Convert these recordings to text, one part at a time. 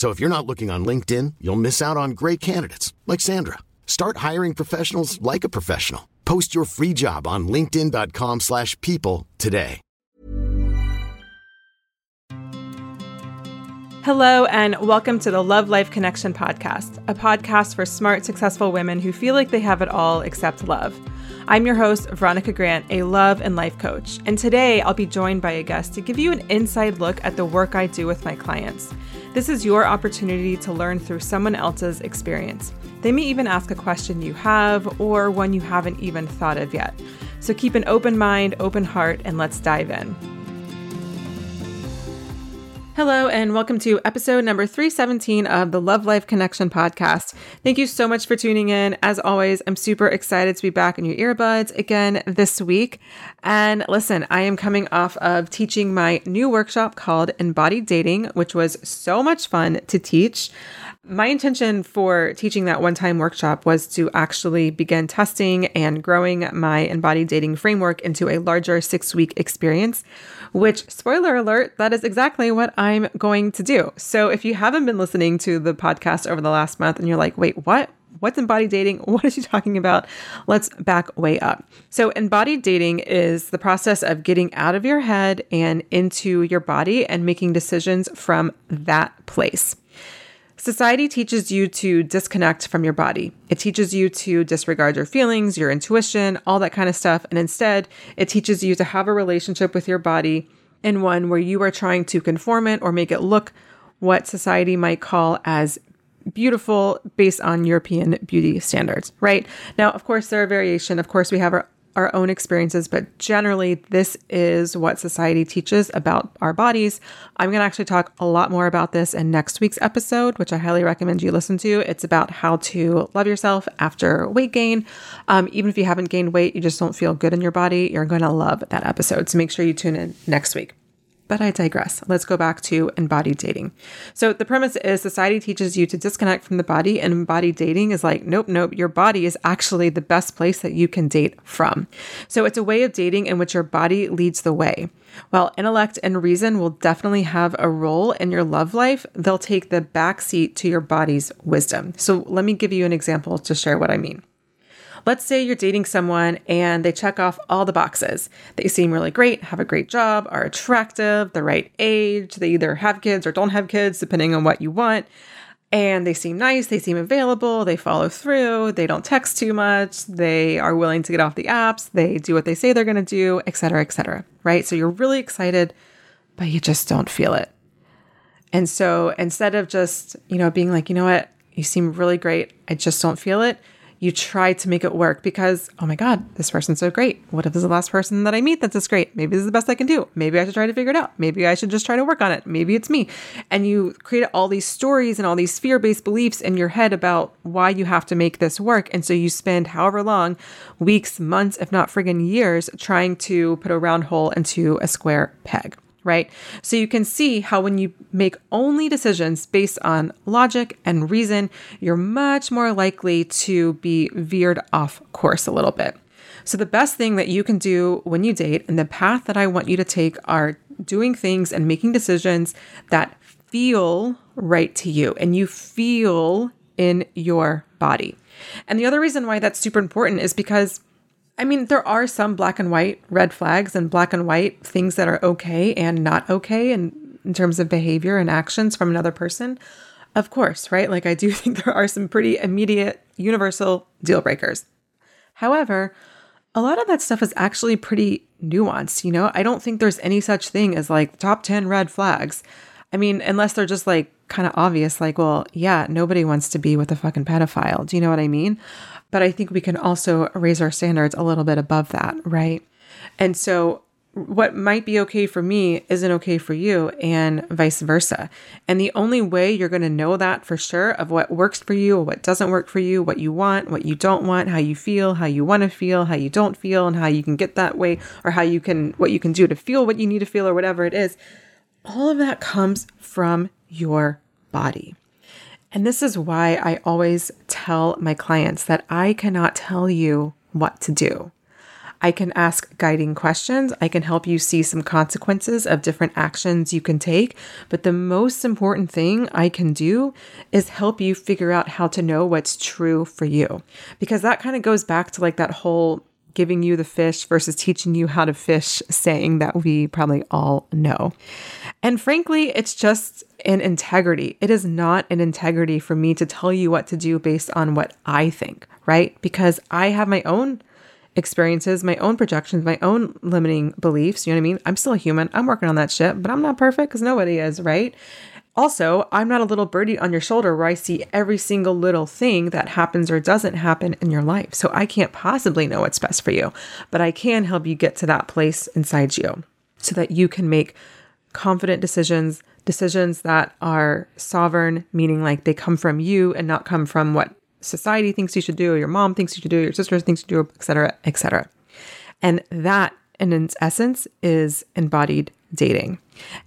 So if you're not looking on LinkedIn, you'll miss out on great candidates like Sandra. Start hiring professionals like a professional. Post your free job on linkedin.com/people today. Hello and welcome to the Love Life Connection podcast, a podcast for smart, successful women who feel like they have it all except love. I'm your host, Veronica Grant, a love and life coach, and today I'll be joined by a guest to give you an inside look at the work I do with my clients. This is your opportunity to learn through someone else's experience. They may even ask a question you have or one you haven't even thought of yet. So keep an open mind, open heart, and let's dive in. Hello, and welcome to episode number 317 of the Love Life Connection podcast. Thank you so much for tuning in. As always, I'm super excited to be back in your earbuds again this week. And listen, I am coming off of teaching my new workshop called Embodied Dating, which was so much fun to teach. My intention for teaching that one time workshop was to actually begin testing and growing my embodied dating framework into a larger six week experience, which, spoiler alert, that is exactly what I'm going to do. So if you haven't been listening to the podcast over the last month and you're like, wait, what? What's embodied dating? What is she talking about? Let's back way up. So, embodied dating is the process of getting out of your head and into your body and making decisions from that place. Society teaches you to disconnect from your body. It teaches you to disregard your feelings, your intuition, all that kind of stuff. And instead, it teaches you to have a relationship with your body in one where you are trying to conform it or make it look what society might call as beautiful based on European beauty standards, right? Now, of course, there are variation. Of course, we have our our own experiences, but generally, this is what society teaches about our bodies. I'm going to actually talk a lot more about this in next week's episode, which I highly recommend you listen to. It's about how to love yourself after weight gain. Um, even if you haven't gained weight, you just don't feel good in your body, you're going to love that episode. So make sure you tune in next week. But I digress. Let's go back to embodied dating. So the premise is society teaches you to disconnect from the body, and embodied dating is like, nope, nope, your body is actually the best place that you can date from. So it's a way of dating in which your body leads the way. While intellect and reason will definitely have a role in your love life, they'll take the backseat to your body's wisdom. So let me give you an example to share what I mean. Let's say you're dating someone and they check off all the boxes. They seem really great, have a great job, are attractive, the right age, they either have kids or don't have kids, depending on what you want. And they seem nice, they seem available, they follow through, they don't text too much, they are willing to get off the apps, they do what they say they're gonna do, etc., etc. Right? So you're really excited, but you just don't feel it. And so instead of just, you know, being like, you know what, you seem really great, I just don't feel it, you try to make it work because, oh my God, this person's so great. What if this is the last person that I meet that's this great? Maybe this is the best I can do. Maybe I should try to figure it out. Maybe I should just try to work on it. Maybe it's me. And you create all these stories and all these fear based beliefs in your head about why you have to make this work. And so you spend however long, weeks, months, if not friggin' years, trying to put a round hole into a square peg right? So you can see how when you make only decisions based on logic and reason, you're much more likely to be veered off course a little bit. So, the best thing that you can do when you date and the path that I want you to take are doing things and making decisions that feel right to you and you feel in your body. And the other reason why that's super important is because I mean, there are some black and white red flags and black and white things that are okay and not okay in, in terms of behavior and actions from another person. Of course, right? Like, I do think there are some pretty immediate, universal deal breakers. However, a lot of that stuff is actually pretty nuanced. You know, I don't think there's any such thing as like top 10 red flags. I mean, unless they're just like kind of obvious, like, well, yeah, nobody wants to be with a fucking pedophile. Do you know what I mean? But I think we can also raise our standards a little bit above that, right? And so what might be okay for me isn't okay for you and vice versa. And the only way you're going to know that for sure of what works for you or what doesn't work for you, what you want, what you don't want, how you feel, how you want to feel, how you don't feel and how you can get that way or how you can what you can do to feel what you need to feel or whatever it is. All of that comes from your body. And this is why I always tell my clients that I cannot tell you what to do. I can ask guiding questions. I can help you see some consequences of different actions you can take. But the most important thing I can do is help you figure out how to know what's true for you. Because that kind of goes back to like that whole giving you the fish versus teaching you how to fish saying that we probably all know. And frankly, it's just an integrity. It is not an integrity for me to tell you what to do based on what I think, right? Because I have my own experiences, my own projections, my own limiting beliefs. You know what I mean? I'm still a human. I'm working on that shit, but I'm not perfect because nobody is, right? Also, I'm not a little birdie on your shoulder where I see every single little thing that happens or doesn't happen in your life. So I can't possibly know what's best for you, but I can help you get to that place inside you so that you can make confident decisions, decisions that are sovereign, meaning like they come from you and not come from what society thinks you should do, your mom thinks you should do, your sister thinks you should do, etc., etc. And that, in its essence, is embodied dating.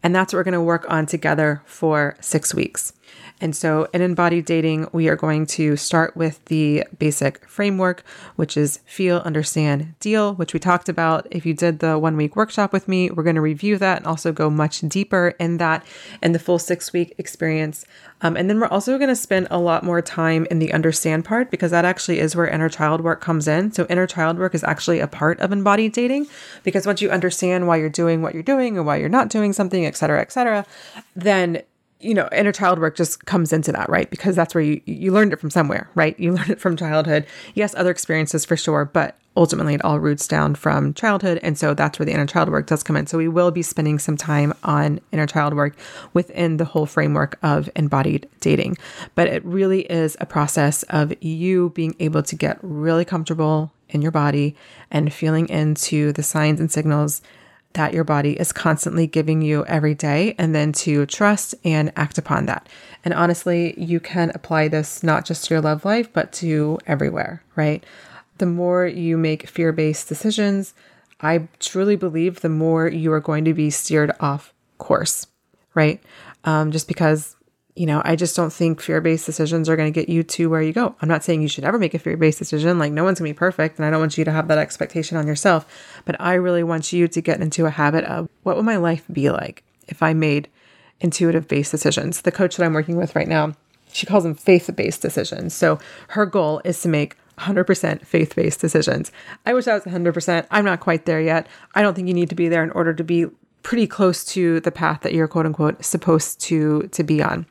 And that's what we're going to work on together for six weeks. And so, in embodied dating, we are going to start with the basic framework, which is feel, understand, deal, which we talked about. If you did the one week workshop with me, we're going to review that and also go much deeper in that in the full six week experience. Um, and then we're also going to spend a lot more time in the understand part because that actually is where inner child work comes in. So, inner child work is actually a part of embodied dating because once you understand why you're doing what you're doing or why you're not doing something, et cetera, et cetera, then you know, inner child work just comes into that, right? Because that's where you you learned it from somewhere, right? You learned it from childhood. Yes, other experiences for sure, but ultimately it all roots down from childhood, and so that's where the inner child work does come in. So we will be spending some time on inner child work within the whole framework of embodied dating. But it really is a process of you being able to get really comfortable in your body and feeling into the signs and signals that your body is constantly giving you every day, and then to trust and act upon that. And honestly, you can apply this not just to your love life, but to everywhere, right? The more you make fear based decisions, I truly believe the more you are going to be steered off course, right? Um, just because you know, I just don't think fear based decisions are going to get you to where you go. I'm not saying you should ever make a fear based decision. Like, no one's going to be perfect. And I don't want you to have that expectation on yourself. But I really want you to get into a habit of what would my life be like if I made intuitive based decisions? The coach that I'm working with right now, she calls them faith based decisions. So her goal is to make 100% faith based decisions. I wish I was 100%. I'm not quite there yet. I don't think you need to be there in order to be pretty close to the path that you're quote unquote supposed to to be on.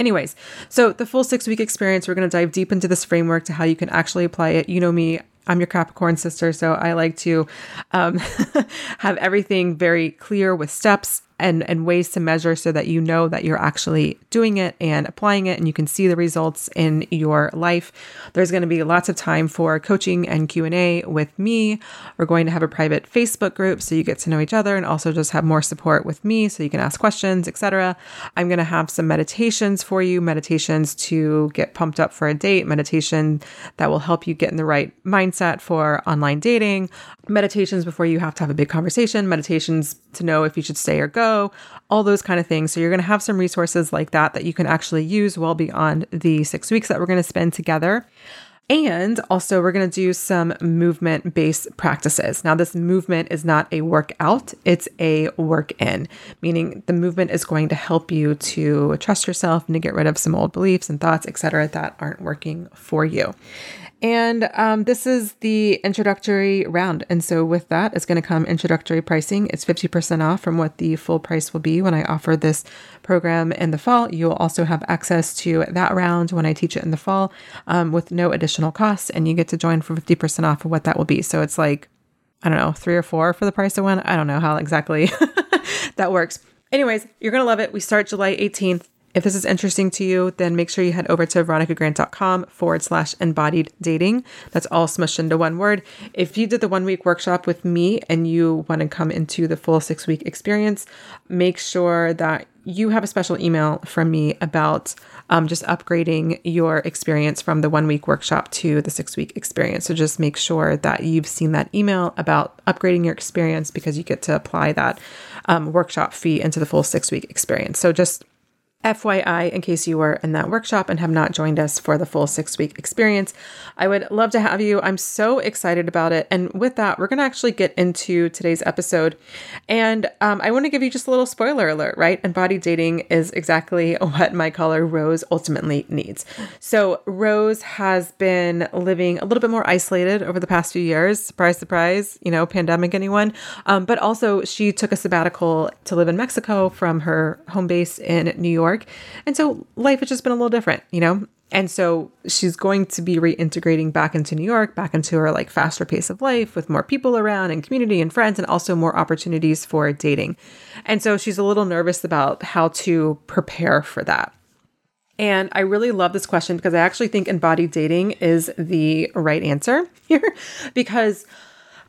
Anyways, so the full six week experience, we're going to dive deep into this framework to how you can actually apply it. You know me, I'm your Capricorn sister, so I like to um, have everything very clear with steps and, and ways to measure so that you know that you're actually doing it and applying it and you can see the results in your life. There's going to be lots of time for coaching and Q&A with me. We're going to have a private Facebook group so you get to know each other and also just have more support with me so you can ask questions, etc. I'm going to have some meditations for you, meditations to get pumped up for a date, meditation that will help you get in the right mindset for online dating, meditations before you have to have a big conversation, meditations to know if you should stay or go, all those kind of things. So you're going to have some resources like that that you can actually use well beyond the six weeks that we're going to spend together. And also, we're going to do some movement based practices. Now, this movement is not a workout, it's a work in, meaning the movement is going to help you to trust yourself and to get rid of some old beliefs and thoughts, etc., that aren't working for you. And um, this is the introductory round. And so, with that, it's going to come introductory pricing. It's 50% off from what the full price will be when I offer this program in the fall. You will also have access to that round when I teach it in the fall um, with no additional costs. And you get to join for 50% off of what that will be. So, it's like, I don't know, three or four for the price of one. I don't know how exactly that works. Anyways, you're going to love it. We start July 18th. If this is interesting to you, then make sure you head over to veronicagrant.com forward slash embodied dating. That's all smushed into one word. If you did the one week workshop with me and you want to come into the full six week experience, make sure that you have a special email from me about um, just upgrading your experience from the one week workshop to the six week experience. So just make sure that you've seen that email about upgrading your experience because you get to apply that um, workshop fee into the full six week experience. So just FYI, in case you were in that workshop and have not joined us for the full six week experience, I would love to have you. I'm so excited about it. And with that, we're going to actually get into today's episode. And um, I want to give you just a little spoiler alert, right? Embodied dating is exactly what my caller Rose ultimately needs. So, Rose has been living a little bit more isolated over the past few years. Surprise, surprise, you know, pandemic, anyone. Um, but also, she took a sabbatical to live in Mexico from her home base in New York York. And so life has just been a little different, you know? And so she's going to be reintegrating back into New York, back into her like faster pace of life with more people around and community and friends and also more opportunities for dating. And so she's a little nervous about how to prepare for that. And I really love this question because I actually think embodied dating is the right answer here because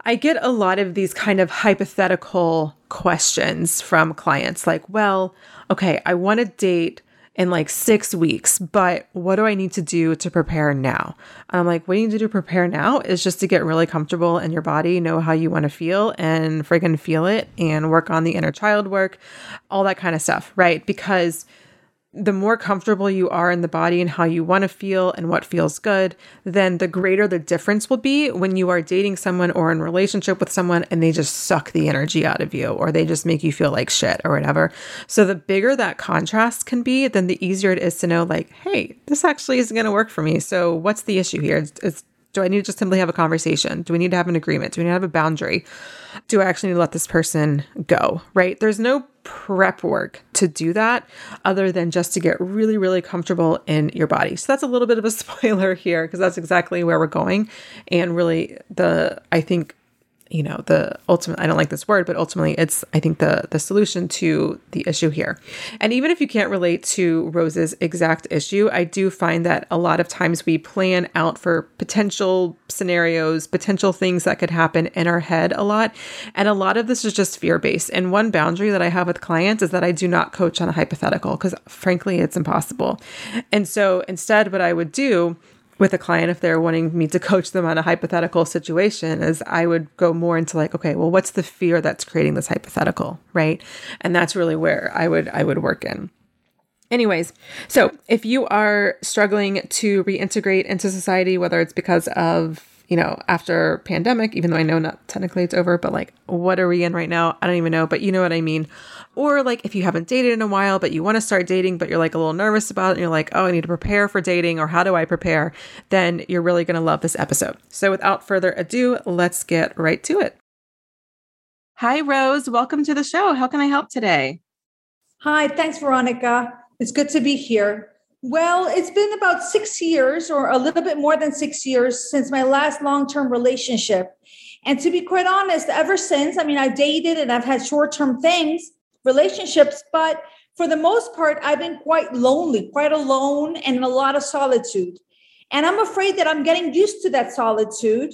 I get a lot of these kind of hypothetical questions from clients like, well, okay, I want to date in like six weeks, but what do I need to do to prepare now? And I'm like, what you need to do to prepare now is just to get really comfortable in your body, know how you want to feel and friggin' feel it and work on the inner child work, all that kind of stuff, right? Because the more comfortable you are in the body and how you want to feel and what feels good, then the greater the difference will be when you are dating someone or in relationship with someone and they just suck the energy out of you or they just make you feel like shit or whatever. So the bigger that contrast can be, then the easier it is to know like, hey, this actually isn't going to work for me. So what's the issue here? It's, it's do I need to just simply have a conversation? Do we need to have an agreement? Do we need to have a boundary? Do I actually need to let this person go? Right? There's no prep work to do that other than just to get really, really comfortable in your body. So that's a little bit of a spoiler here because that's exactly where we're going. And really, the, I think, you know the ultimate i don't like this word but ultimately it's i think the the solution to the issue here. And even if you can't relate to rose's exact issue i do find that a lot of times we plan out for potential scenarios potential things that could happen in our head a lot. And a lot of this is just fear based and one boundary that i have with clients is that i do not coach on a hypothetical because frankly it's impossible. And so instead what i would do with a client if they're wanting me to coach them on a hypothetical situation is I would go more into like okay well what's the fear that's creating this hypothetical right and that's really where I would I would work in Anyways, so if you are struggling to reintegrate into society, whether it's because of you know, after pandemic, even though I know not technically it's over, but like, what are we in right now? I don't even know, but you know what I mean. Or like, if you haven't dated in a while, but you want to start dating, but you're like a little nervous about it, and you're like, oh, I need to prepare for dating, or how do I prepare? Then you're really going to love this episode. So without further ado, let's get right to it. Hi, Rose. Welcome to the show. How can I help today? Hi, thanks, Veronica. It's good to be here. Well, it's been about six years or a little bit more than six years since my last long term relationship. And to be quite honest, ever since, I mean, I've dated and I've had short term things, relationships, but for the most part, I've been quite lonely, quite alone, and in a lot of solitude. And I'm afraid that I'm getting used to that solitude.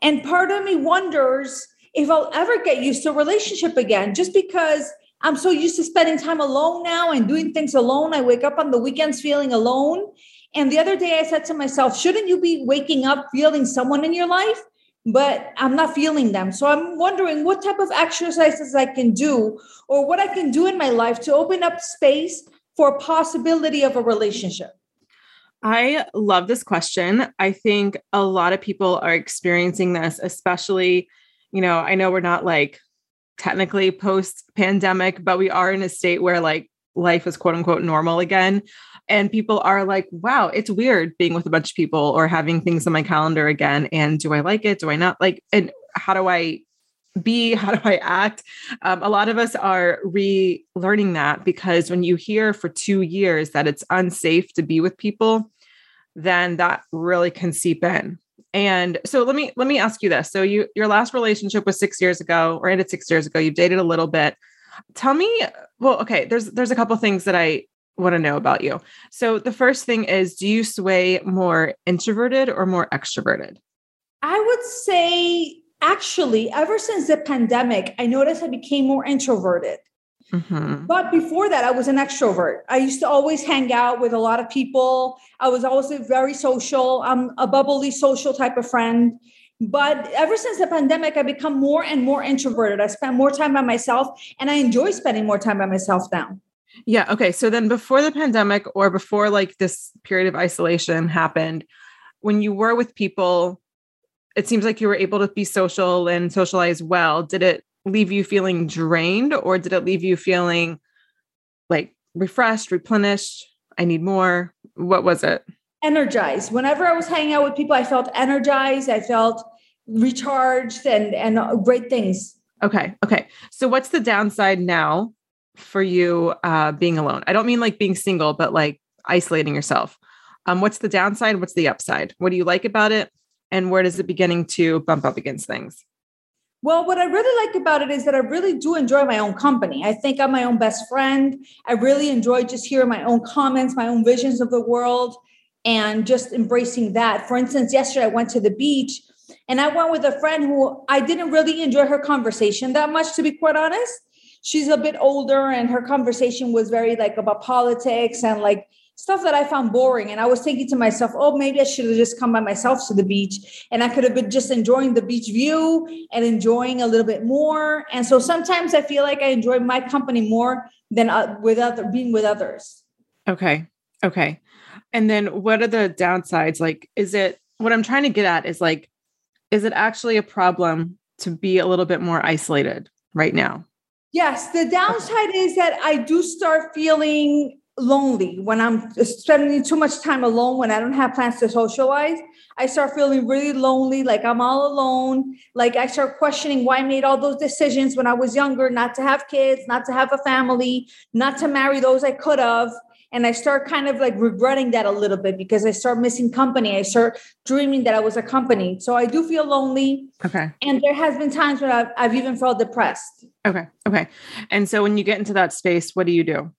And part of me wonders if I'll ever get used to a relationship again, just because I'm so used to spending time alone now and doing things alone. I wake up on the weekends feeling alone. And the other day I said to myself, shouldn't you be waking up feeling someone in your life? But I'm not feeling them. So I'm wondering what type of exercises I can do or what I can do in my life to open up space for possibility of a relationship. I love this question. I think a lot of people are experiencing this, especially, you know, I know we're not like technically post pandemic, but we are in a state where like life is quote unquote normal again. And people are like, wow, it's weird being with a bunch of people or having things on my calendar again. And do I like it? Do I not like? And how do I be? How do I act? Um, a lot of us are relearning that because when you hear for two years that it's unsafe to be with people, then that really can seep in. And so let me let me ask you this. So you your last relationship was 6 years ago or ended 6 years ago. You've dated a little bit. Tell me, well, okay, there's there's a couple things that I want to know about you. So the first thing is do you sway more introverted or more extroverted? I would say actually, ever since the pandemic, I noticed I became more introverted. Mm-hmm. But before that, I was an extrovert. I used to always hang out with a lot of people. I was always very social. I'm a bubbly, social type of friend. But ever since the pandemic, I become more and more introverted. I spend more time by myself, and I enjoy spending more time by myself now. Yeah. Okay. So then, before the pandemic, or before like this period of isolation happened, when you were with people, it seems like you were able to be social and socialize well. Did it leave you feeling drained or did it leave you feeling like refreshed, replenished? I need more. What was it? Energized. Whenever I was hanging out with people, I felt energized. I felt recharged and and great things. Okay. Okay. So what's the downside now for you uh being alone? I don't mean like being single, but like isolating yourself. Um, what's the downside? What's the upside? What do you like about it? and where does it beginning to bump up against things? Well, what I really like about it is that I really do enjoy my own company. I think I'm my own best friend. I really enjoy just hearing my own comments, my own visions of the world, and just embracing that. For instance, yesterday I went to the beach and I went with a friend who I didn't really enjoy her conversation that much, to be quite honest. She's a bit older and her conversation was very like about politics and like stuff that I found boring. And I was thinking to myself, oh, maybe I should have just come by myself to the beach and I could have been just enjoying the beach view and enjoying a little bit more. And so sometimes I feel like I enjoy my company more than uh, with other being with others. Okay. Okay. And then what are the downsides? Like, is it what I'm trying to get at is like, is it actually a problem to be a little bit more isolated right now? Yes. The downside is that I do start feeling lonely when i'm spending too much time alone when i don't have plans to socialize i start feeling really lonely like i'm all alone like i start questioning why i made all those decisions when i was younger not to have kids not to have a family not to marry those i could have and i start kind of like regretting that a little bit because i start missing company. I start dreaming that i was accompanied so i do feel lonely. Okay. And there has been times when i've, I've even felt depressed. Okay. Okay. And so when you get into that space what do you do?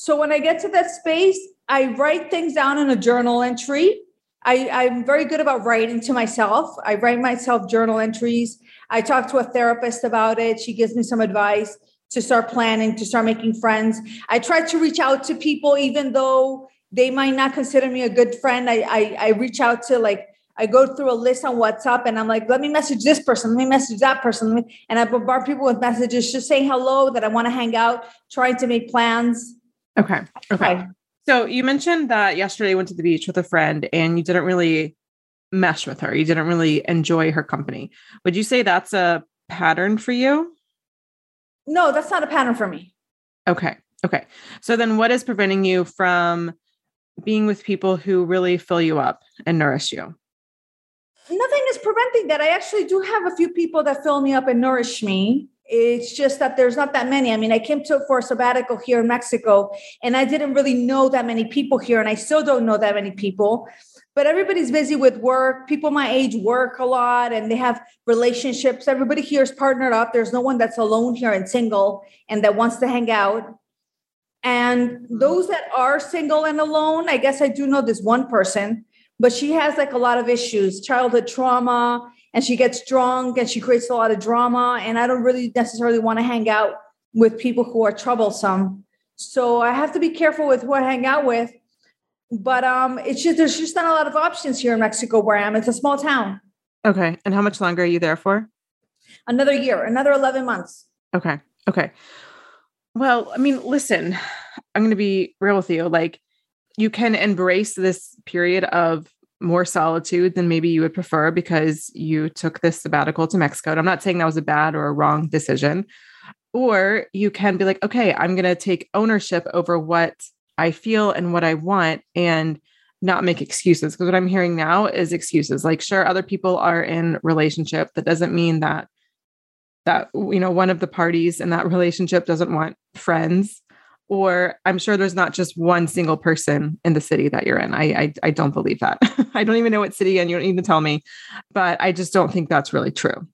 So when I get to that space, I write things down in a journal entry. I, I'm very good about writing to myself. I write myself journal entries. I talk to a therapist about it. She gives me some advice to start planning, to start making friends. I try to reach out to people, even though they might not consider me a good friend. I, I, I reach out to like I go through a list on WhatsApp and I'm like, let me message this person, let me message that person. And I bombard people with messages just saying hello, that I want to hang out, trying to make plans. Okay. Okay. So you mentioned that yesterday you went to the beach with a friend and you didn't really mesh with her. You didn't really enjoy her company. Would you say that's a pattern for you? No, that's not a pattern for me. Okay. Okay. So then what is preventing you from being with people who really fill you up and nourish you? Nothing is preventing that. I actually do have a few people that fill me up and nourish me. It's just that there's not that many. I mean, I came to for a sabbatical here in Mexico, and I didn't really know that many people here, and I still don't know that many people. But everybody's busy with work. People my age work a lot, and they have relationships. Everybody here is partnered up. There's no one that's alone here and single and that wants to hang out. And those that are single and alone, I guess I do know this one person, but she has like a lot of issues, childhood trauma and she gets drunk and she creates a lot of drama. And I don't really necessarily want to hang out with people who are troublesome. So I have to be careful with who I hang out with. But um, it's just there's just not a lot of options here in Mexico where I am. It's a small town. Okay. And how much longer are you there for? Another year, another 11 months. Okay. Okay. Well, I mean, listen, I'm going to be real with you. Like, you can embrace this period of more solitude than maybe you would prefer because you took this sabbatical to Mexico. And I'm not saying that was a bad or a wrong decision. Or you can be like, okay, I'm going to take ownership over what I feel and what I want and not make excuses. Because what I'm hearing now is excuses. Like, sure, other people are in relationship. That doesn't mean that that you know one of the parties in that relationship doesn't want friends or I'm sure there's not just one single person in the city that you're in. I I, I don't believe that. I don't even know what city, and you don't even tell me. But I just don't think that's really true.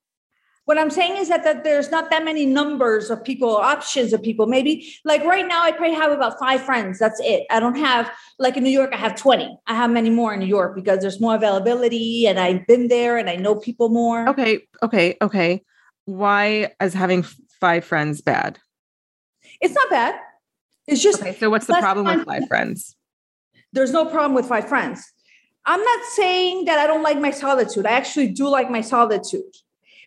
What I'm saying is that, that there's not that many numbers of people, options of people. Maybe like right now, I probably have about five friends. That's it. I don't have like in New York. I have 20. I have many more in New York because there's more availability, and I've been there, and I know people more. Okay, okay, okay. Why is having five friends bad? It's not bad it's just okay. So what's the problem with five friends? There's no problem with five friends. I'm not saying that I don't like my solitude. I actually do like my solitude.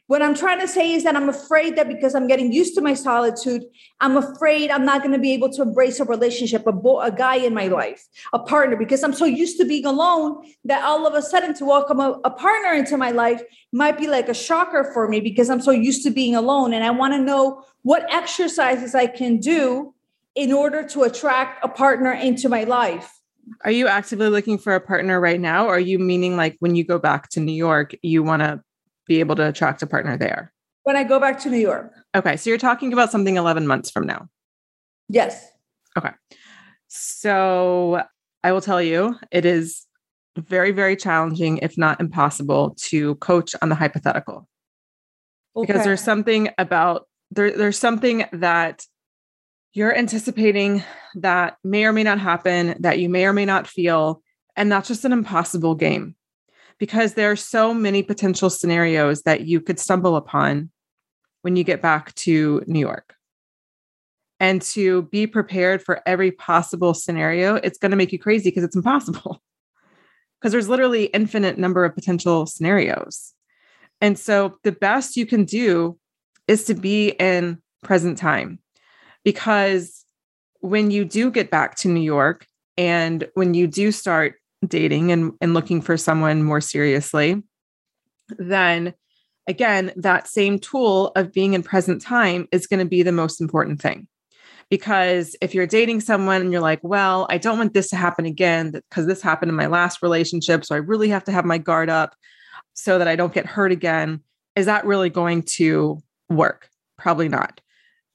What I'm trying to say is that I'm afraid that because I'm getting used to my solitude, I'm afraid I'm not going to be able to embrace a relationship, a, bo- a guy in my life, a partner, because I'm so used to being alone that all of a sudden to welcome a, a partner into my life might be like a shocker for me because I'm so used to being alone. And I want to know what exercises I can do in order to attract a partner into my life. Are you actively looking for a partner right now? Or are you meaning like when you go back to New York, you want to be able to attract a partner there? When I go back to New York. Okay. So you're talking about something 11 months from now. Yes. Okay. So I will tell you, it is very, very challenging, if not impossible, to coach on the hypothetical. Okay. Because there's something about there, there's something that you're anticipating that may or may not happen, that you may or may not feel. And that's just an impossible game because there are so many potential scenarios that you could stumble upon when you get back to New York. And to be prepared for every possible scenario, it's going to make you crazy because it's impossible. Because there's literally infinite number of potential scenarios. And so the best you can do is to be in present time because when you do get back to New York and when you do start dating and, and looking for someone more seriously, then again, that same tool of being in present time is going to be the most important thing. Because if you're dating someone and you're like, well, I don't want this to happen again because this happened in my last relationship. So I really have to have my guard up so that I don't get hurt again. Is that really going to work? Probably not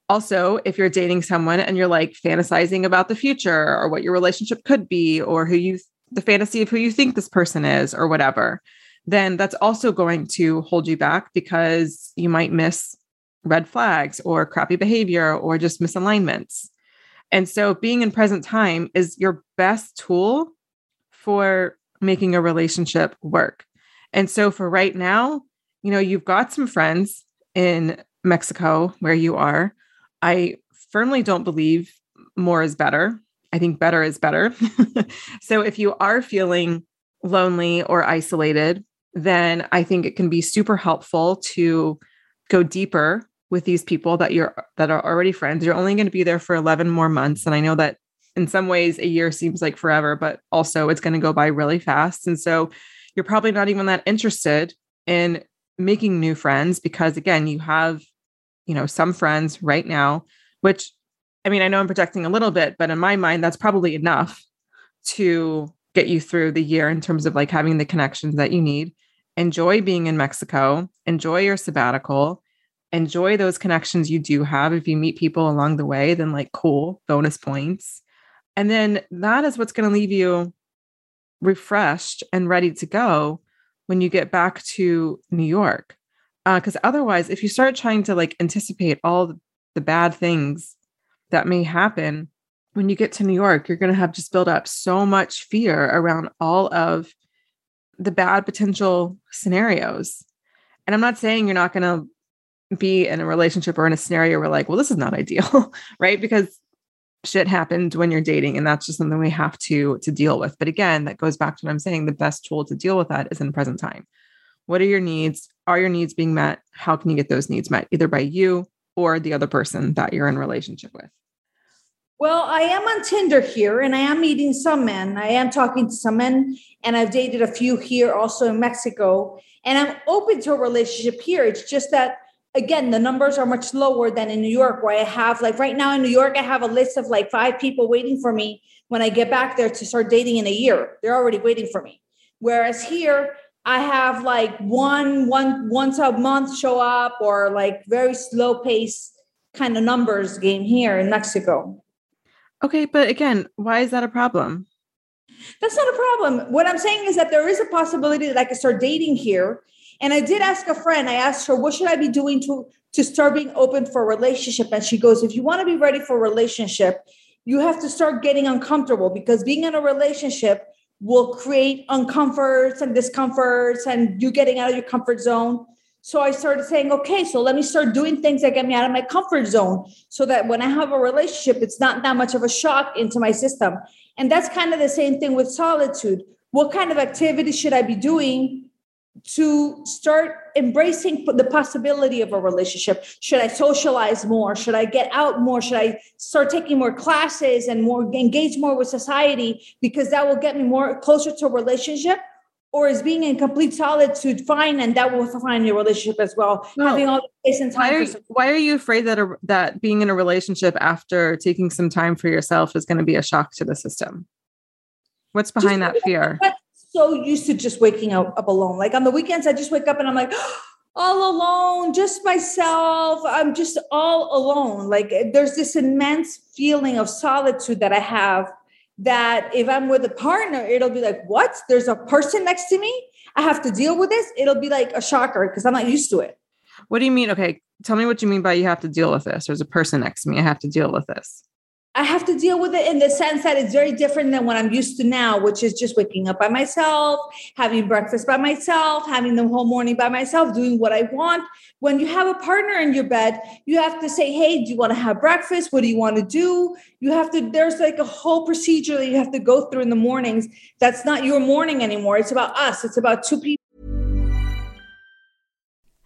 also if you're dating someone and you're like fantasizing about the future or what your relationship could be or who you the fantasy of who you think this person is or whatever then that's also going to hold you back because you might miss red flags or crappy behavior or just misalignments. And so being in present time is your best tool for making a relationship work. And so for right now you know you've got some friends in Mexico where you are. I firmly don't believe more is better. I think better is better. so if you are feeling lonely or isolated, then I think it can be super helpful to go deeper with these people that you're that are already friends. You're only going to be there for 11 more months and I know that in some ways a year seems like forever, but also it's going to go by really fast. And so you're probably not even that interested in making new friends because again, you have you know, some friends right now, which I mean, I know I'm projecting a little bit, but in my mind, that's probably enough to get you through the year in terms of like having the connections that you need. Enjoy being in Mexico, enjoy your sabbatical, enjoy those connections you do have. If you meet people along the way, then like cool, bonus points. And then that is what's going to leave you refreshed and ready to go when you get back to New York because uh, otherwise if you start trying to like anticipate all the bad things that may happen when you get to new york you're going to have just built up so much fear around all of the bad potential scenarios. And i'm not saying you're not going to be in a relationship or in a scenario where like well this is not ideal right? Because shit happened when you're dating and that's just something we have to to deal with. But again that goes back to what i'm saying the best tool to deal with that is in present time. What are your needs? Are your needs being met? How can you get those needs met, either by you or the other person that you're in relationship with? Well, I am on Tinder here and I am meeting some men. I am talking to some men and I've dated a few here also in Mexico. And I'm open to a relationship here. It's just that again, the numbers are much lower than in New York, where I have like right now in New York, I have a list of like five people waiting for me when I get back there to start dating in a year. They're already waiting for me. Whereas here, I have like one one once a month show up or like very slow pace kind of numbers game here in Mexico. Okay, but again, why is that a problem? That's not a problem. What I'm saying is that there is a possibility that I could start dating here. And I did ask a friend, I asked her, what should I be doing to, to start being open for a relationship? And she goes, if you want to be ready for a relationship, you have to start getting uncomfortable because being in a relationship will create uncomforts and discomforts and you getting out of your comfort zone. So I started saying, okay, so let me start doing things that get me out of my comfort zone so that when I have a relationship, it's not that much of a shock into my system. And that's kind of the same thing with solitude. What kind of activity should I be doing to start embracing the possibility of a relationship. Should i socialize more? Should i get out more? Should i start taking more classes and more engage more with society because that will get me more closer to a relationship? Or is being in complete solitude fine and that will find your relationship as well no. having all the space and time why are, you, why are you afraid that a, that being in a relationship after taking some time for yourself is going to be a shock to the system? What's behind Just, that fear so used to just waking up, up alone. Like on the weekends, I just wake up and I'm like, all alone, just myself. I'm just all alone. Like there's this immense feeling of solitude that I have that if I'm with a partner, it'll be like, what? There's a person next to me. I have to deal with this. It'll be like a shocker because I'm not used to it. What do you mean? Okay, tell me what you mean by you have to deal with this. There's a person next to me. I have to deal with this. I have to deal with it in the sense that it's very different than what I'm used to now, which is just waking up by myself, having breakfast by myself, having the whole morning by myself, doing what I want. When you have a partner in your bed, you have to say, Hey, do you want to have breakfast? What do you want to do? You have to, there's like a whole procedure that you have to go through in the mornings. That's not your morning anymore. It's about us, it's about two people.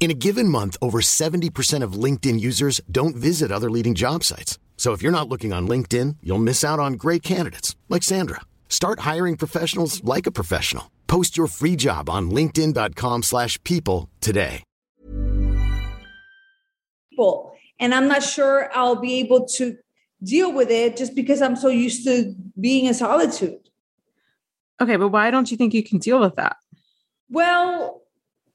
In a given month, over 70% of LinkedIn users don't visit other leading job sites. So if you're not looking on LinkedIn, you'll miss out on great candidates like Sandra. Start hiring professionals like a professional. Post your free job on linkedin.com/people today. People, and I'm not sure I'll be able to deal with it just because I'm so used to being in solitude. Okay, but why don't you think you can deal with that? Well,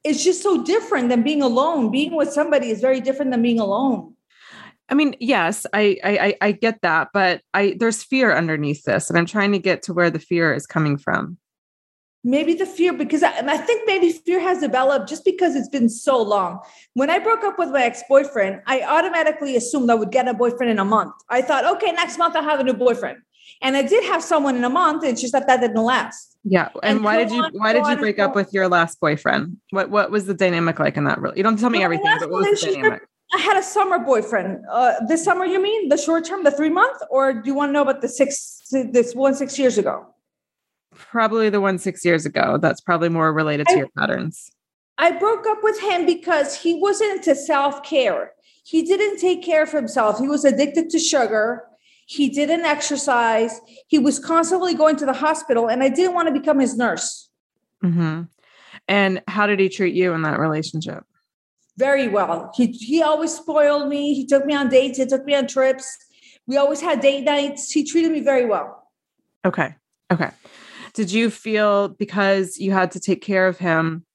it's just so different than being alone. Being with somebody is very different than being alone. I mean, yes, I, I I get that, but I there's fear underneath this, and I'm trying to get to where the fear is coming from. Maybe the fear, because I, I think maybe fear has developed just because it's been so long. When I broke up with my ex boyfriend, I automatically assumed I would get a boyfriend in a month. I thought, okay, next month I'll have a new boyfriend, and I did have someone in a month. It's just that that didn't last. Yeah. And, and why did you on, why did you break up with your last boyfriend? What what was the dynamic like in that really? You don't tell me well, everything, but what was the dynamic? I had a summer boyfriend. Uh, this summer, you mean the short term, the three month, or do you want to know about the six this one six years ago? Probably the one six years ago. That's probably more related to I, your patterns. I broke up with him because he wasn't into self care. He didn't take care of himself. He was addicted to sugar He didn't exercise. He was constantly going to the hospital, and I didn't want to become his nurse. Mm-hmm. And how did he treat you in that relationship? Very well. He he always spoiled me. He took me on dates. He took me on trips. We always had date nights. He treated me very well. Okay. Okay. Did you feel because you had to take care of him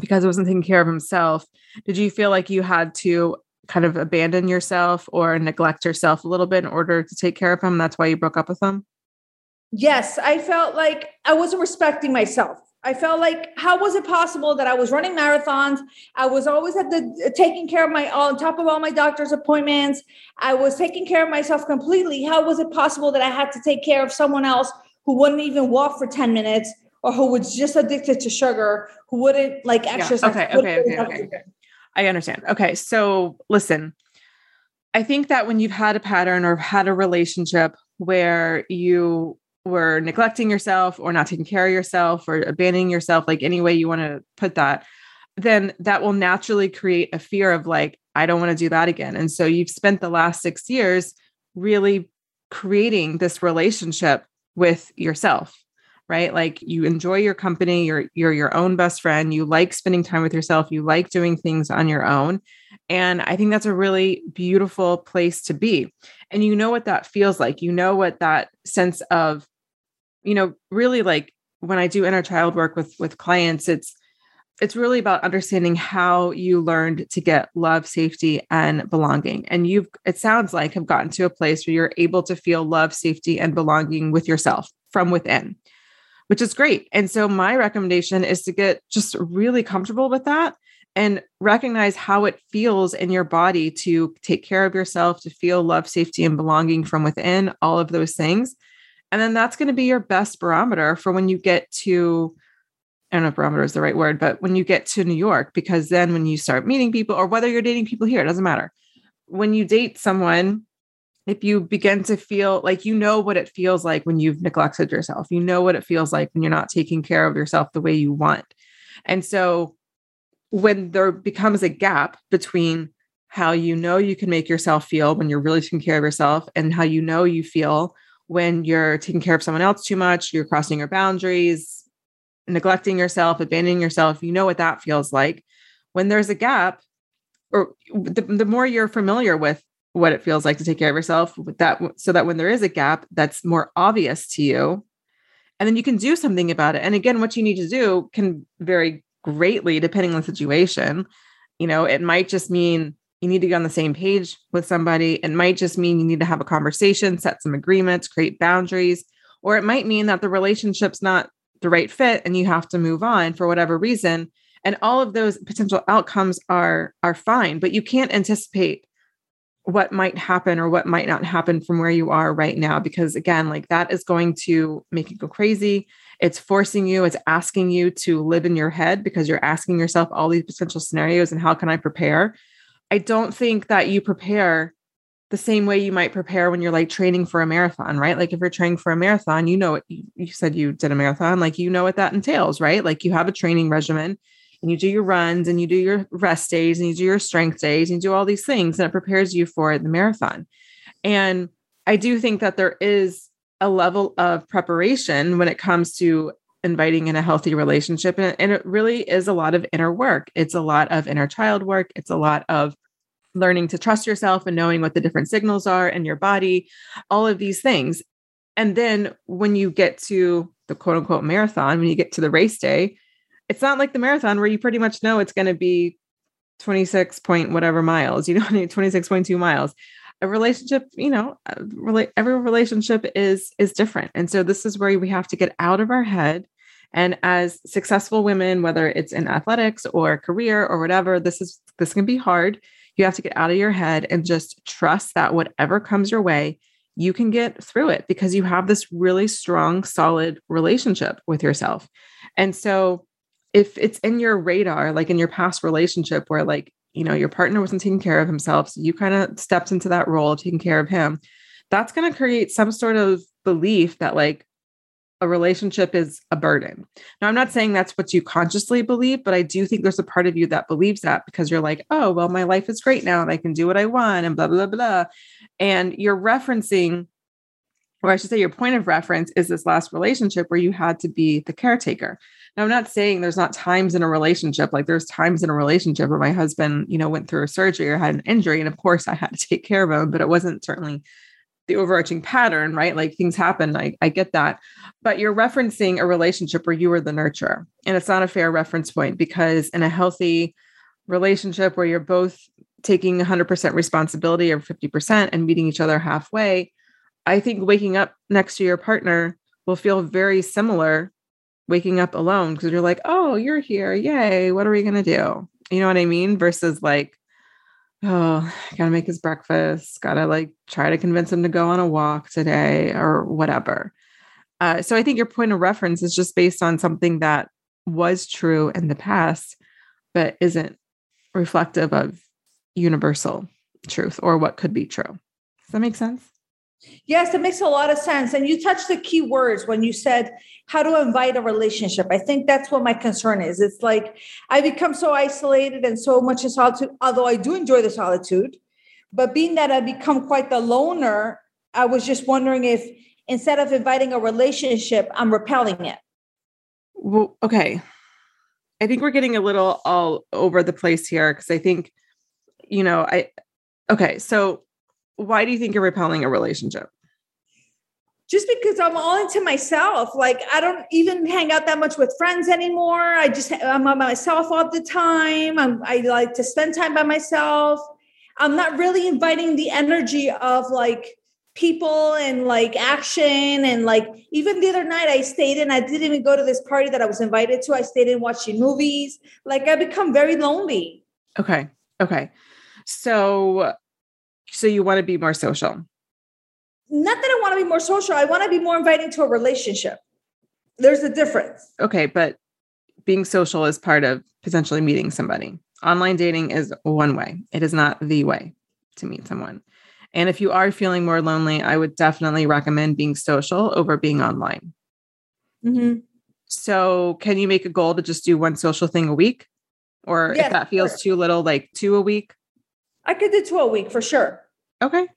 because he wasn't taking care of himself, did you feel like you had to kind of abandon yourself or neglect yourself a little bit in order to take care of him? That's why you broke up with him? Yes, I felt like I wasn't respecting myself. I felt like how was it possible that I was running marathons? I was always at the taking care of my on top of all my doctor's appointments. I was taking care of myself completely. How was it possible that I had to take care of someone else who wouldn't even walk for 10 minutes or who was just addicted to sugar, who wouldn't like exercise? Yeah. Okay, okay, okay, okay. I understand. Okay, so listen. I think that when you've had a pattern or had a relationship where you were neglecting yourself or not taking care of yourself or abandoning yourself, like any way you want to put that, then that will naturally create a fear of like, I don't want to do that again. And so you've spent the last six years really creating this relationship with yourself right? Like you enjoy your company you're you're your own best friend you like spending time with yourself you like doing things on your own and i think that's a really beautiful place to be. And you know what that feels like you know what that sense of you know really like when i do inner child work with with clients it's it's really about understanding how you learned to get love safety and belonging. And you've it sounds like have gotten to a place where you're able to feel love safety and belonging with yourself from within which is great. And so my recommendation is to get just really comfortable with that and recognize how it feels in your body to take care of yourself, to feel love, safety, and belonging from within, all of those things. And then that's going to be your best barometer for when you get to, I don't know if barometer is the right word, but when you get to New York, because then when you start meeting people or whether you're dating people here, it doesn't matter. When you date someone, if you begin to feel like you know what it feels like when you've neglected yourself, you know what it feels like when you're not taking care of yourself the way you want. And so when there becomes a gap between how you know you can make yourself feel when you're really taking care of yourself and how you know you feel when you're taking care of someone else too much, you're crossing your boundaries, neglecting yourself, abandoning yourself, you know what that feels like. When there's a gap, or the, the more you're familiar with what it feels like to take care of yourself with that so that when there is a gap that's more obvious to you and then you can do something about it. And again what you need to do can vary greatly depending on the situation. You know it might just mean you need to get on the same page with somebody. It might just mean you need to have a conversation set some agreements create boundaries or it might mean that the relationship's not the right fit and you have to move on for whatever reason. And all of those potential outcomes are are fine but you can't anticipate what might happen or what might not happen from where you are right now because again like that is going to make you go crazy. It's forcing you it's asking you to live in your head because you're asking yourself all these potential scenarios and how can i prepare? I don't think that you prepare the same way you might prepare when you're like training for a marathon right? Like if you're training for a marathon you know what you, you said you did a marathon like you know what that entails right? Like you have a training regimen and you do your runs and you do your rest days and you do your strength days and you do all these things and it prepares you for the marathon. And I do think that there is a level of preparation when it comes to inviting in a healthy relationship. And, and it really is a lot of inner work. It's a lot of inner child work. It's a lot of learning to trust yourself and knowing what the different signals are in your body, all of these things. And then when you get to the quote unquote marathon, when you get to the race day, it's not like the marathon where you pretty much know it's going to be 26 point whatever miles, you know, 26.2 miles. A relationship, you know, every relationship is is different. And so this is where we have to get out of our head and as successful women, whether it's in athletics or career or whatever, this is this can be hard. You have to get out of your head and just trust that whatever comes your way, you can get through it because you have this really strong, solid relationship with yourself. And so if it's in your radar, like in your past relationship where like, you know, your partner wasn't taking care of himself, so you kind of stepped into that role taking care of him, that's going to create some sort of belief that like a relationship is a burden. Now, I'm not saying that's what you consciously believe, but I do think there's a part of you that believes that because you're like, oh, well, my life is great now and I can do what I want and blah, blah, blah. And you're referencing or I should say, your point of reference is this last relationship where you had to be the caretaker. Now, I'm not saying there's not times in a relationship, like there's times in a relationship where my husband, you know, went through a surgery or had an injury. And of course, I had to take care of him, but it wasn't certainly the overarching pattern, right? Like things happen. I, I get that. But you're referencing a relationship where you were the nurturer. And it's not a fair reference point because in a healthy relationship where you're both taking 100% responsibility or 50% and meeting each other halfway, I think waking up next to your partner will feel very similar waking up alone because you're like, oh, you're here. Yay. What are we going to do? You know what I mean? Versus like, oh, gotta make his breakfast, gotta like try to convince him to go on a walk today or whatever. Uh, so I think your point of reference is just based on something that was true in the past, but isn't reflective of universal truth or what could be true. Does that make sense? Yes, it makes a lot of sense. And you touched the key words when you said how to invite a relationship. I think that's what my concern is. It's like I become so isolated and so much in solitude, although I do enjoy the solitude. But being that I become quite the loner, I was just wondering if instead of inviting a relationship, I'm repelling it. Well, okay. I think we're getting a little all over the place here because I think, you know, I, okay. So why do you think you're repelling a relationship? Just because I'm all into myself. Like I don't even hang out that much with friends anymore. I just I'm by myself all the time. I'm, I like to spend time by myself. I'm not really inviting the energy of like people and like action and like even the other night I stayed in I didn't even go to this party that I was invited to I stayed in watching movies like I become very lonely okay okay so so you want to be more social? Not that I want to be more social. I want to be more inviting to a relationship. There's a difference. Okay, but being social is part of potentially meeting somebody. Online dating is one way. It is not the way to meet someone. And if you are feeling more lonely, I would definitely recommend being social over being online. Mm-hmm. So, can you make a goal to just do one social thing a week? Or yes, if that feels sure. too little, like two a week? I could do two a week for sure. Okay.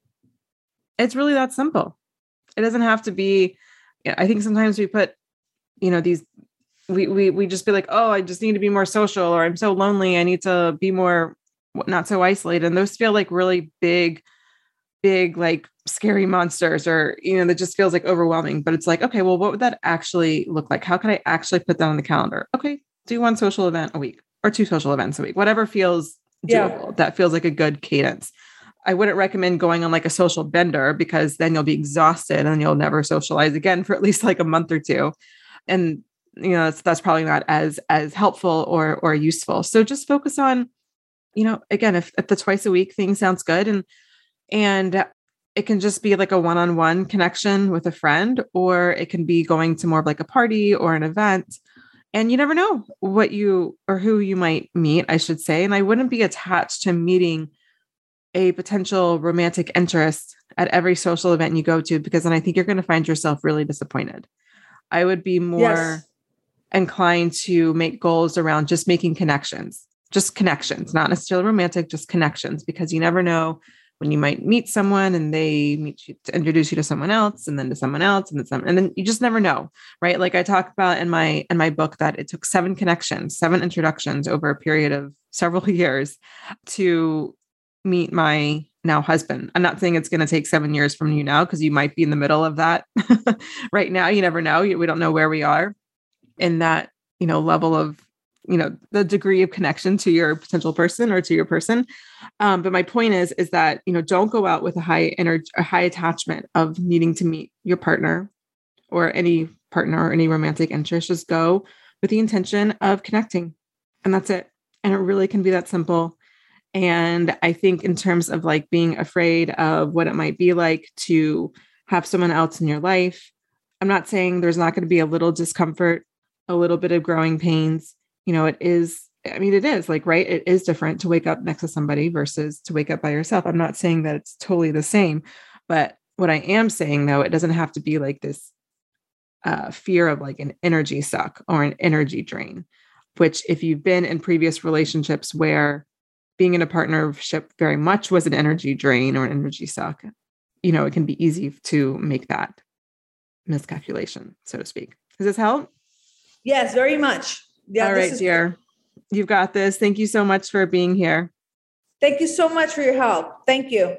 It's really that simple. It doesn't have to be, I think sometimes we put, you know, these we we we just be like, oh, I just need to be more social, or I'm so lonely. I need to be more not so isolated. And those feel like really big, big, like scary monsters, or you know, that just feels like overwhelming. But it's like, okay, well, what would that actually look like? How can I actually put that on the calendar? Okay, do one social event a week or two social events a week, whatever feels doable. Yeah. That feels like a good cadence. I wouldn't recommend going on like a social bender because then you'll be exhausted and you'll never socialize again for at least like a month or two. And you know, that's that's probably not as as helpful or or useful. So just focus on, you know, again, if, if the twice a week thing sounds good and and it can just be like a one-on-one connection with a friend, or it can be going to more of like a party or an event and you never know what you or who you might meet, I should say. And I wouldn't be attached to meeting a potential romantic interest at every social event you go to because then I think you're going to find yourself really disappointed. I would be more yes. inclined to make goals around just making connections, just connections, not necessarily romantic, just connections, because you never know when you might meet someone and they meet you to introduce you to someone else and then to someone else and then some and then you just never know right? Like i talk about in my in my book that it took seven connections seven introductions over a period of several years to meet my now husband. I'm not saying it's going to take seven years from you now because you might be in the middle of that. Right now you never know. We don't know where we are in that you know level of you know the degree of connection to your potential person or to your person. Um, but my point is is that you know don't go out with a high energy a high attachment of needing to meet your partner or any partner or any romantic interest. Just go with the intention of connecting and that's it. And it really can be that simple. And i think in terms of like being afraid of what it might be like to have someone else in your life i'm not saying there's not going to be a little discomfort a little bit of growing pains you know, it is, I mean, it is like, right? It is different to wake up next to somebody versus to wake up by yourself. I'm not saying that it's totally the same, but what I am saying though, it doesn't have to be like this uh, fear of like an energy suck or an energy drain, which if you've been in previous relationships where being in a partnership very much was an energy drain or an energy suck, you know, it can be easy to make that miscalculation, so to speak. Does this help? Yes, very much. Yeah. All right, is- dear. You've got this. Thank you so much for being here. Thank you so much for your help. Thank you.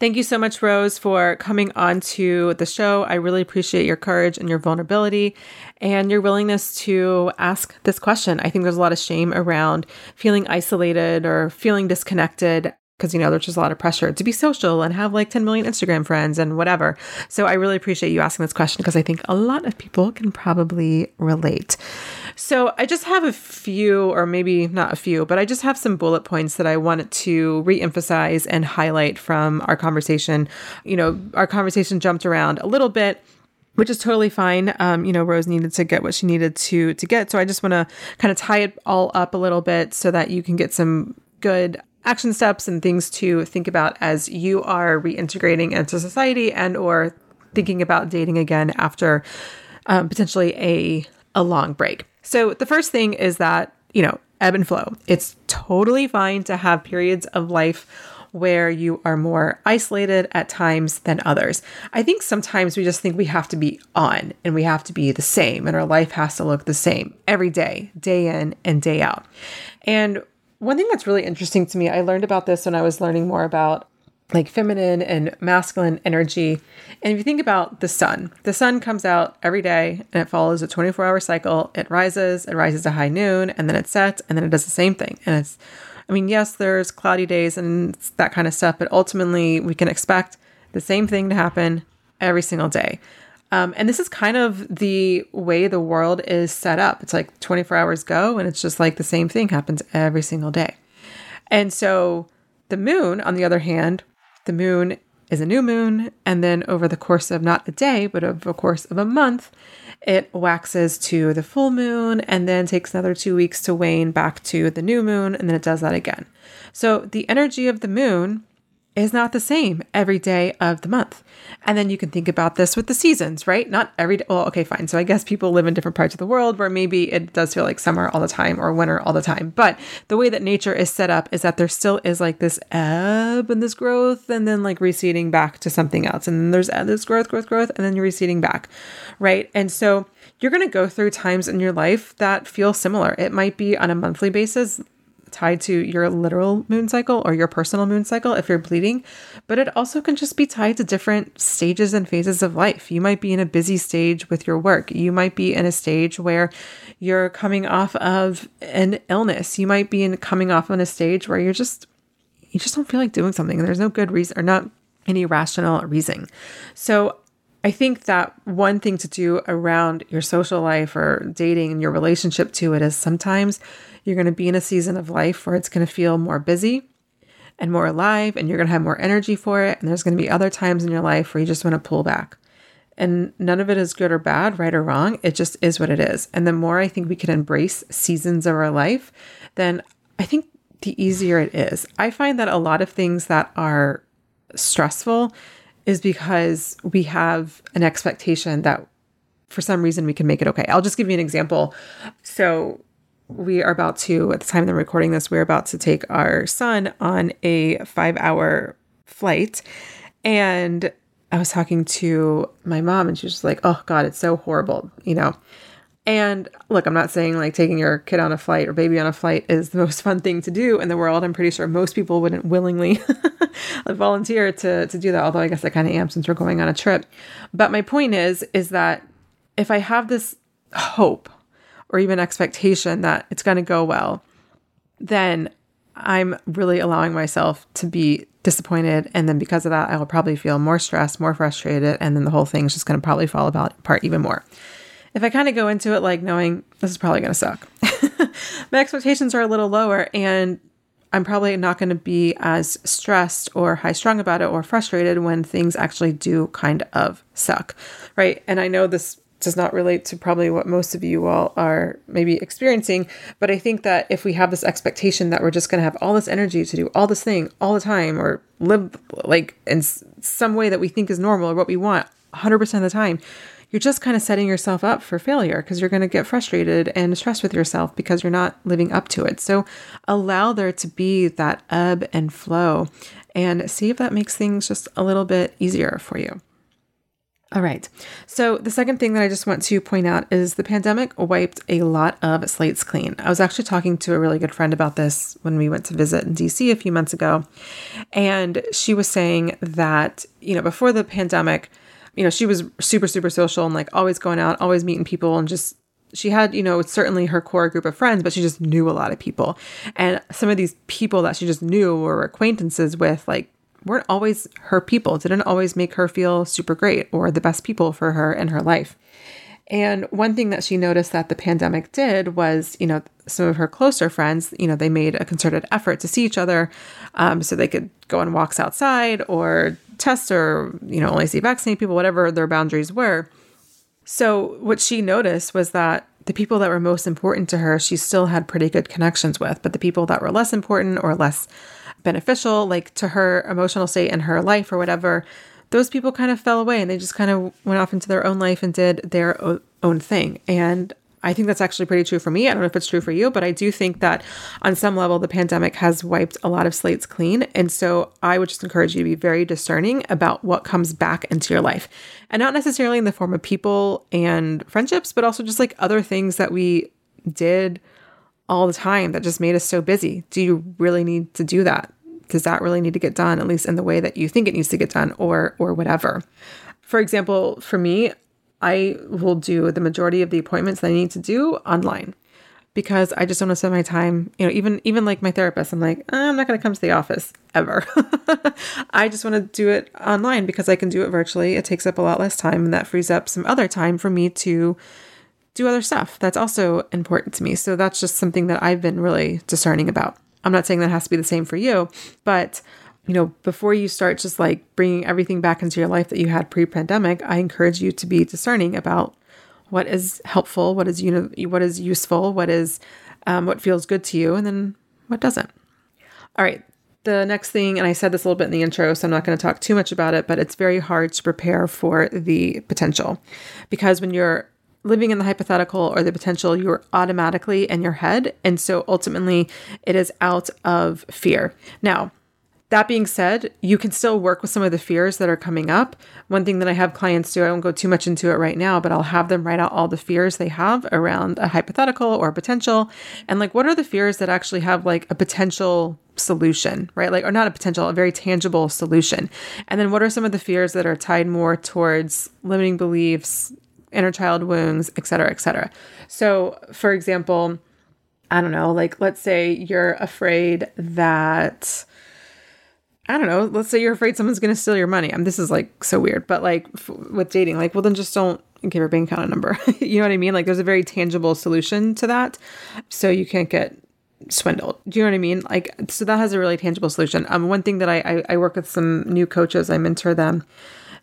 Thank you so much, Rose, for coming on to the show. I really appreciate your courage and your vulnerability and your willingness to ask this question. I think there's a lot of shame around feeling isolated or feeling disconnected because you know there's just a lot of pressure to be social and have like 10 million Instagram friends and whatever. So I really appreciate you asking this question because I think a lot of people can probably relate. So I just have a few, or maybe not a few, but I just have some bullet points that I wanted to reemphasize and highlight from our conversation. You know, our conversation jumped around a little bit which is totally fine. Um, you know, Rose needed to get what she needed to to get, so I just want to kind of tie it all up a little bit so that you can get some good action steps and things to think about as you are reintegrating into society and or thinking about dating again after um, potentially a a long break. So the first thing is that you know ebb and flow. It's totally fine to have periods of life where you are more isolated at times than others. I think sometimes we just think we have to be on and we have to be the same and our life has to look the same every day, day in and day out. And one thing that's really interesting to me, I learned about this when I was learning more about like feminine and masculine energy. And if you think about the sun, the sun comes out every day and it follows a 24 hour cycle. It rises, it rises to high noon, and then it sets, and then it does the same thing. And it's, I mean, yes, there's cloudy days and that kind of stuff, but ultimately we can expect the same thing to happen every single day. Um, and this is kind of the way the world is set up. It's like 24 hours go, and it's just like the same thing happens every single day. And so the moon, on the other hand, the moon is a new moon. And then over the course of not a day, but over the course of a month, it waxes to the full moon and then takes another two weeks to wane back to the new moon. And then it does that again. So the energy of the moon is not the same every day of the month. And then you can think about this with the seasons, right? Not every day. Well, okay, fine. So I guess people live in different parts of the world where maybe it does feel like summer all the time or winter all the time. But the way that nature is set up is that there still is like this ebb and this growth and then like receding back to something else. And then there's this growth, growth, growth, and then you're receding back, right? And so you're going to go through times in your life that feel similar. It might be on a monthly basis, tied to your literal moon cycle or your personal moon cycle if you're bleeding, but it also can just be tied to different stages and phases of life. You might be in a busy stage with your work. You might be in a stage where you're coming off of an illness. You might be in coming off on a stage where you're just you just don't feel like doing something and there's no good reason or not any rational reason. So I think that one thing to do around your social life or dating and your relationship to it is sometimes you're going to be in a season of life where it's going to feel more busy and more alive, and you're going to have more energy for it. And there's going to be other times in your life where you just want to pull back. And none of it is good or bad, right or wrong. It just is what it is. And the more I think we can embrace seasons of our life, then I think the easier it is. I find that a lot of things that are stressful is because we have an expectation that for some reason we can make it okay. I'll just give you an example. So, we are about to, at the time of recording this, we're about to take our son on a five hour flight. And I was talking to my mom, and she was like, oh God, it's so horrible, you know? And look, I'm not saying like taking your kid on a flight or baby on a flight is the most fun thing to do in the world. I'm pretty sure most people wouldn't willingly volunteer to, to do that, although I guess I kind of am since we're going on a trip. But my point is, is that if I have this hope or even expectation that it's going to go well, then I'm really allowing myself to be disappointed. And then because of that, I will probably feel more stressed, more frustrated, and then the whole thing is just going to probably fall apart even more. If I kind of go into it like knowing this is probably going to suck, my expectations are a little lower and I'm probably not going to be as stressed or high strung about it or frustrated when things actually do kind of suck. Right. And I know this does not relate to probably what most of you all are maybe experiencing. But I think that if we have this expectation that we're just going to have all this energy to do all this thing all the time or live like in some way that we think is normal or what we want 100% of the time, you're just kind of setting yourself up for failure because you're going to get frustrated and stressed with yourself because you're not living up to it. So allow there to be that ebb and flow and see if that makes things just a little bit easier for you. All right. So, the second thing that I just want to point out is the pandemic wiped a lot of slates clean. I was actually talking to a really good friend about this when we went to visit in DC a few months ago. And she was saying that, you know, before the pandemic, you know, she was super, super social and like always going out, always meeting people and just she had, you know, it's certainly her core group of friends, but she just knew a lot of people. And some of these people that she just knew or acquaintances with, like, weren't always her people, didn't always make her feel super great or the best people for her in her life. And one thing that she noticed that the pandemic did was, you know, some of her closer friends, you know, they made a concerted effort to see each other um, so they could go on walks outside or test or, you know, only see vaccinated people, whatever their boundaries were. So what she noticed was that the people that were most important to her, she still had pretty good connections with, but the people that were less important or less beneficial, like to her emotional state and her life or whatever, those people kind of fell away and they just kind of went off into their own life and did their own thing. And I think that's actually pretty true for me. I don't know if it's true for you, but I do think that on some level, the pandemic has wiped a lot of slates clean. And so I would just encourage you to be very discerning about what comes back into your life. And not necessarily in the form of people and friendships, but also just like other things that we did all the time that just made us so busy. Do you really need to do that? does that really need to get done at least in the way that you think it needs to get done or or whatever for example for me i will do the majority of the appointments that i need to do online because i just don't want to spend my time you know even even like my therapist i'm like ah, i'm not going to come to the office ever i just want to do it online because i can do it virtually it takes up a lot less time and that frees up some other time for me to do other stuff that's also important to me so that's just something that i've been really discerning about I'm not saying that has to be the same for you, but you know, before you start just like bringing everything back into your life that you had pre-pandemic, I encourage you to be discerning about what is helpful, what is uni- what is useful, what is um, what feels good to you, and then what doesn't. All right. The next thing, and I said this a little bit in the intro, so I'm not going to talk too much about it, but it's very hard to prepare for the potential because when you're living in the hypothetical or the potential, you're automatically in your head. And so ultimately, it is out of fear. Now, that being said, you can still work with some of the fears that are coming up. One thing that I have clients do, I won't go too much into it right now, but I'll have them write out all the fears they have around a hypothetical or a potential. And like, what are the fears that actually have like a potential solution, right? Like, or not a potential, a very tangible solution. And then what are some of the fears that are tied more towards limiting beliefs, inner child wounds, et cetera, et cetera. So, for example, I don't know, like let's say you're afraid that I don't know, let's say you're afraid someone's going to steal your money. I mean, this is like so weird, but like f- with dating, like, well, then just don't give your bank account a number. you know what I mean? Like, there's a very tangible solution to that. So you can't get swindled. Do you know what I mean? Like, so that has a really tangible solution. Um, one thing that I, I, I work with some new coaches, I mentor them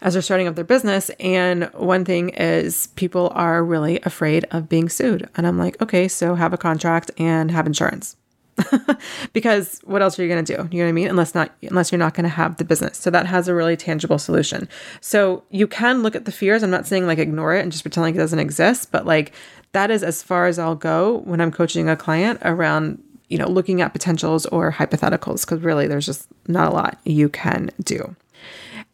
as they're starting up their business. And one thing is people are really afraid of being sued. And I'm like, okay, so have a contract and have insurance. because what else are you going to do? You know what I mean? Unless not, unless you're not going to have the business. So that has a really tangible solution. So you can look at the fears. I'm not saying like ignore it and just pretend like it doesn't exist, but like that is as far as I'll go when I'm coaching a client around, you know, looking at potentials or hypotheticals. Cause really there's just not a lot you can do.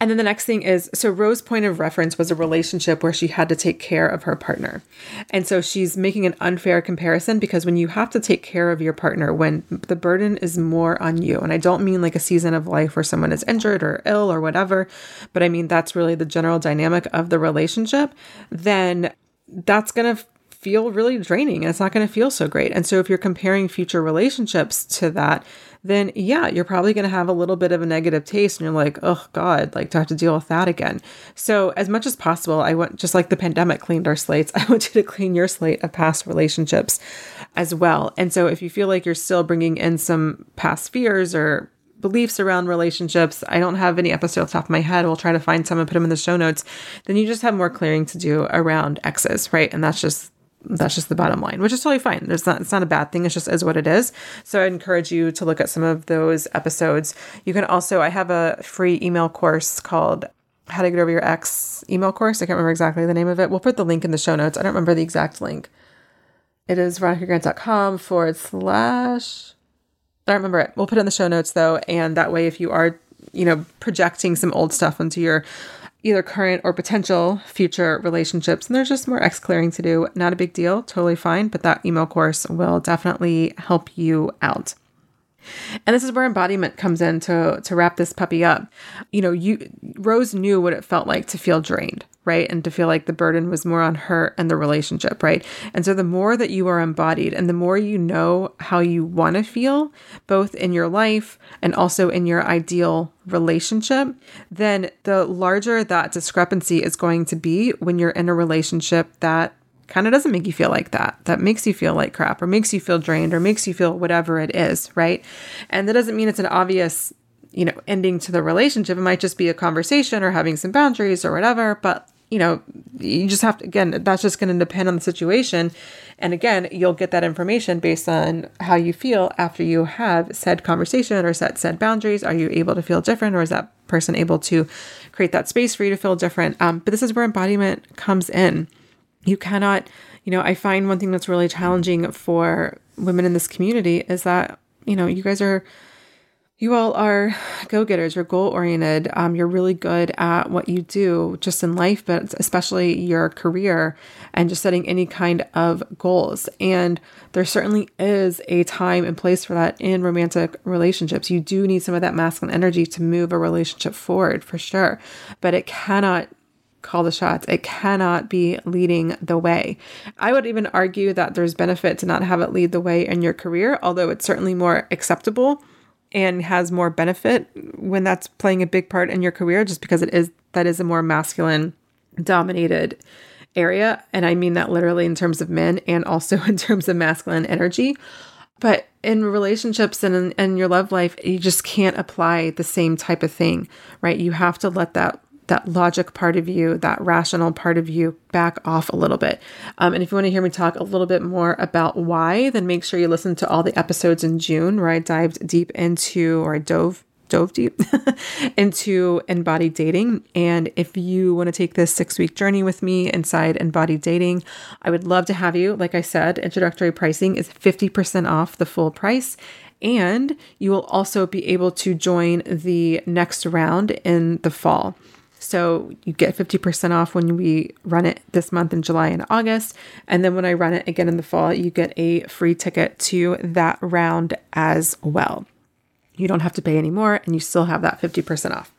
And then the next thing is so Rose's point of reference was a relationship where she had to take care of her partner. And so she's making an unfair comparison because when you have to take care of your partner, when the burden is more on you, and I don't mean like a season of life where someone is injured or ill or whatever, but I mean that's really the general dynamic of the relationship, then that's going to feel really draining and it's not going to feel so great. And so if you're comparing future relationships to that, then yeah, you're probably going to have a little bit of a negative taste and you're like, oh God, like to have to deal with that again. So, as much as possible, I want, just like the pandemic cleaned our slates, I want you to clean your slate of past relationships as well. And so, if you feel like you're still bringing in some past fears or beliefs around relationships. I don't have any episode off top of my head. We'll try to find some and put them in the show notes. Then you just have more clearing to do around exes, right? And that's just that's just the bottom line, which is totally fine. There's not it's not a bad thing. It's just is what it is. So I encourage you to look at some of those episodes. You can also I have a free email course called How to Get Over Your Ex email course. I can't remember exactly the name of it. We'll put the link in the show notes. I don't remember the exact link. It is veronicagrant.com forward slash I don't remember it. We'll put it in the show notes though, and that way if you are, you know, projecting some old stuff into your either current or potential future relationships. And there's just more X clearing to do. Not a big deal, totally fine, but that email course will definitely help you out. And this is where embodiment comes in to to wrap this puppy up. You know, you Rose knew what it felt like to feel drained, right? And to feel like the burden was more on her and the relationship, right? And so the more that you are embodied and the more you know how you want to feel, both in your life and also in your ideal relationship, then the larger that discrepancy is going to be when you're in a relationship that kind of doesn't make you feel like that, that makes you feel like crap or makes you feel drained or makes you feel whatever it is, right? And that doesn't mean it's an obvious, you know, ending to the relationship. It might just be a conversation or having some boundaries or whatever, but you know, you just have to, again, that's just going to depend on the situation. And again, you'll get that information based on how you feel after you have said conversation or set said boundaries. Are you able to feel different or is that person able to create that space for you to feel different? Um, but this is where embodiment comes in you cannot, you know, I find one thing that's really challenging for women in this community is that, you know, you guys are, you all are go getters, you're goal oriented, um, you're really good at what you do just in life, but especially your career and just setting any kind of goals. And there certainly is a time and place for that in romantic relationships. You do need some of that masculine energy to move a relationship forward for sure, but it cannot call the shots. It cannot be leading the way. I would even argue that there's benefit to not have it lead the way in your career, although it's certainly more acceptable and has more benefit when that's playing a big part in your career just because it is that is a more masculine dominated area and I mean that literally in terms of men and also in terms of masculine energy. But in relationships and in, in your love life, you just can't apply the same type of thing, right? You have to let that that logic part of you, that rational part of you back off a little bit. Um, and if you want to hear me talk a little bit more about why, then make sure you listen to all the episodes in June where I dived deep into, or I dove dove deep into embodied dating. And if you want to take this six week journey with me inside embodied dating, I would love to have you. Like I said, introductory pricing is 50% off the full price. And you will also be able to join the next round in the fall. So you get 50% off when we run it this month in July and August. And then when I run it again in the fall, you get a free ticket to that round as well. You don't have to pay anymore and you still have that 50% off.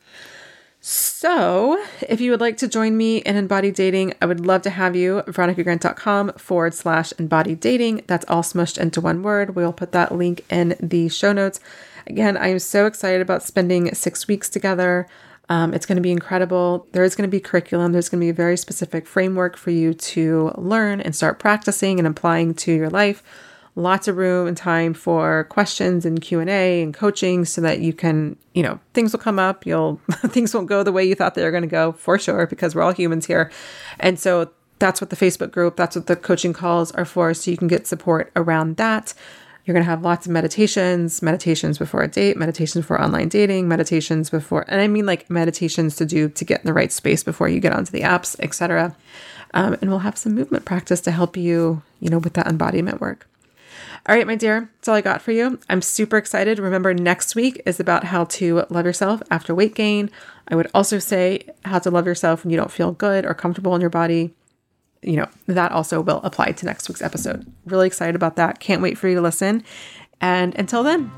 So, if you would like to join me in embodied dating, I would love to have you. VeronicaGrant.com forward slash embodied dating. That's all smushed into one word. We'll put that link in the show notes. Again, I am so excited about spending six weeks together. Um, it's going to be incredible. There is going to be curriculum. There's going to be a very specific framework for you to learn and start practicing and applying to your life. Lots of room and time for questions and Q and A and coaching, so that you can, you know, things will come up. You'll things won't go the way you thought they were going to go for sure, because we're all humans here, and so that's what the Facebook group, that's what the coaching calls are for. So you can get support around that. You're going to have lots of meditations, meditations before a date, meditations for online dating, meditations before, and I mean like meditations to do to get in the right space before you get onto the apps, etc. Um, and we'll have some movement practice to help you, you know, with that embodiment work. All right, my dear, that's all I got for you. I'm super excited. Remember, next week is about how to love yourself after weight gain. I would also say how to love yourself when you don't feel good or comfortable in your body you know, that also will apply to next week's episode. Really excited about that. Can't wait for you to listen. And until then,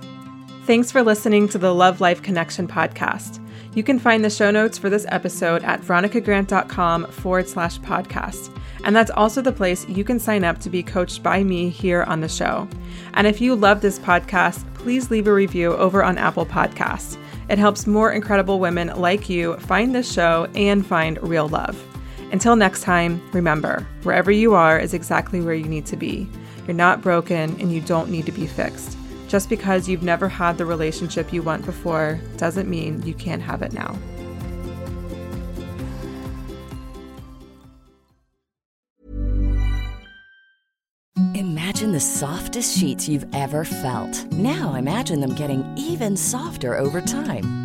thanks for listening to the Love Life Connection podcast. You can find the show notes for this episode at veronicagrant.com forward slash podcast. And that's also the place you can sign up to be coached by me here on the show. And if you love this podcast, please leave a review over on Apple Podcasts. It helps more incredible women like you find this show and find real love. Until next time, remember wherever you are is exactly where you need to be. You're not broken and you don't need to be fixed. Just because you've never had the relationship you want before doesn't mean you can't have it now. Imagine the softest sheets you've ever felt. Now imagine them getting even softer over time.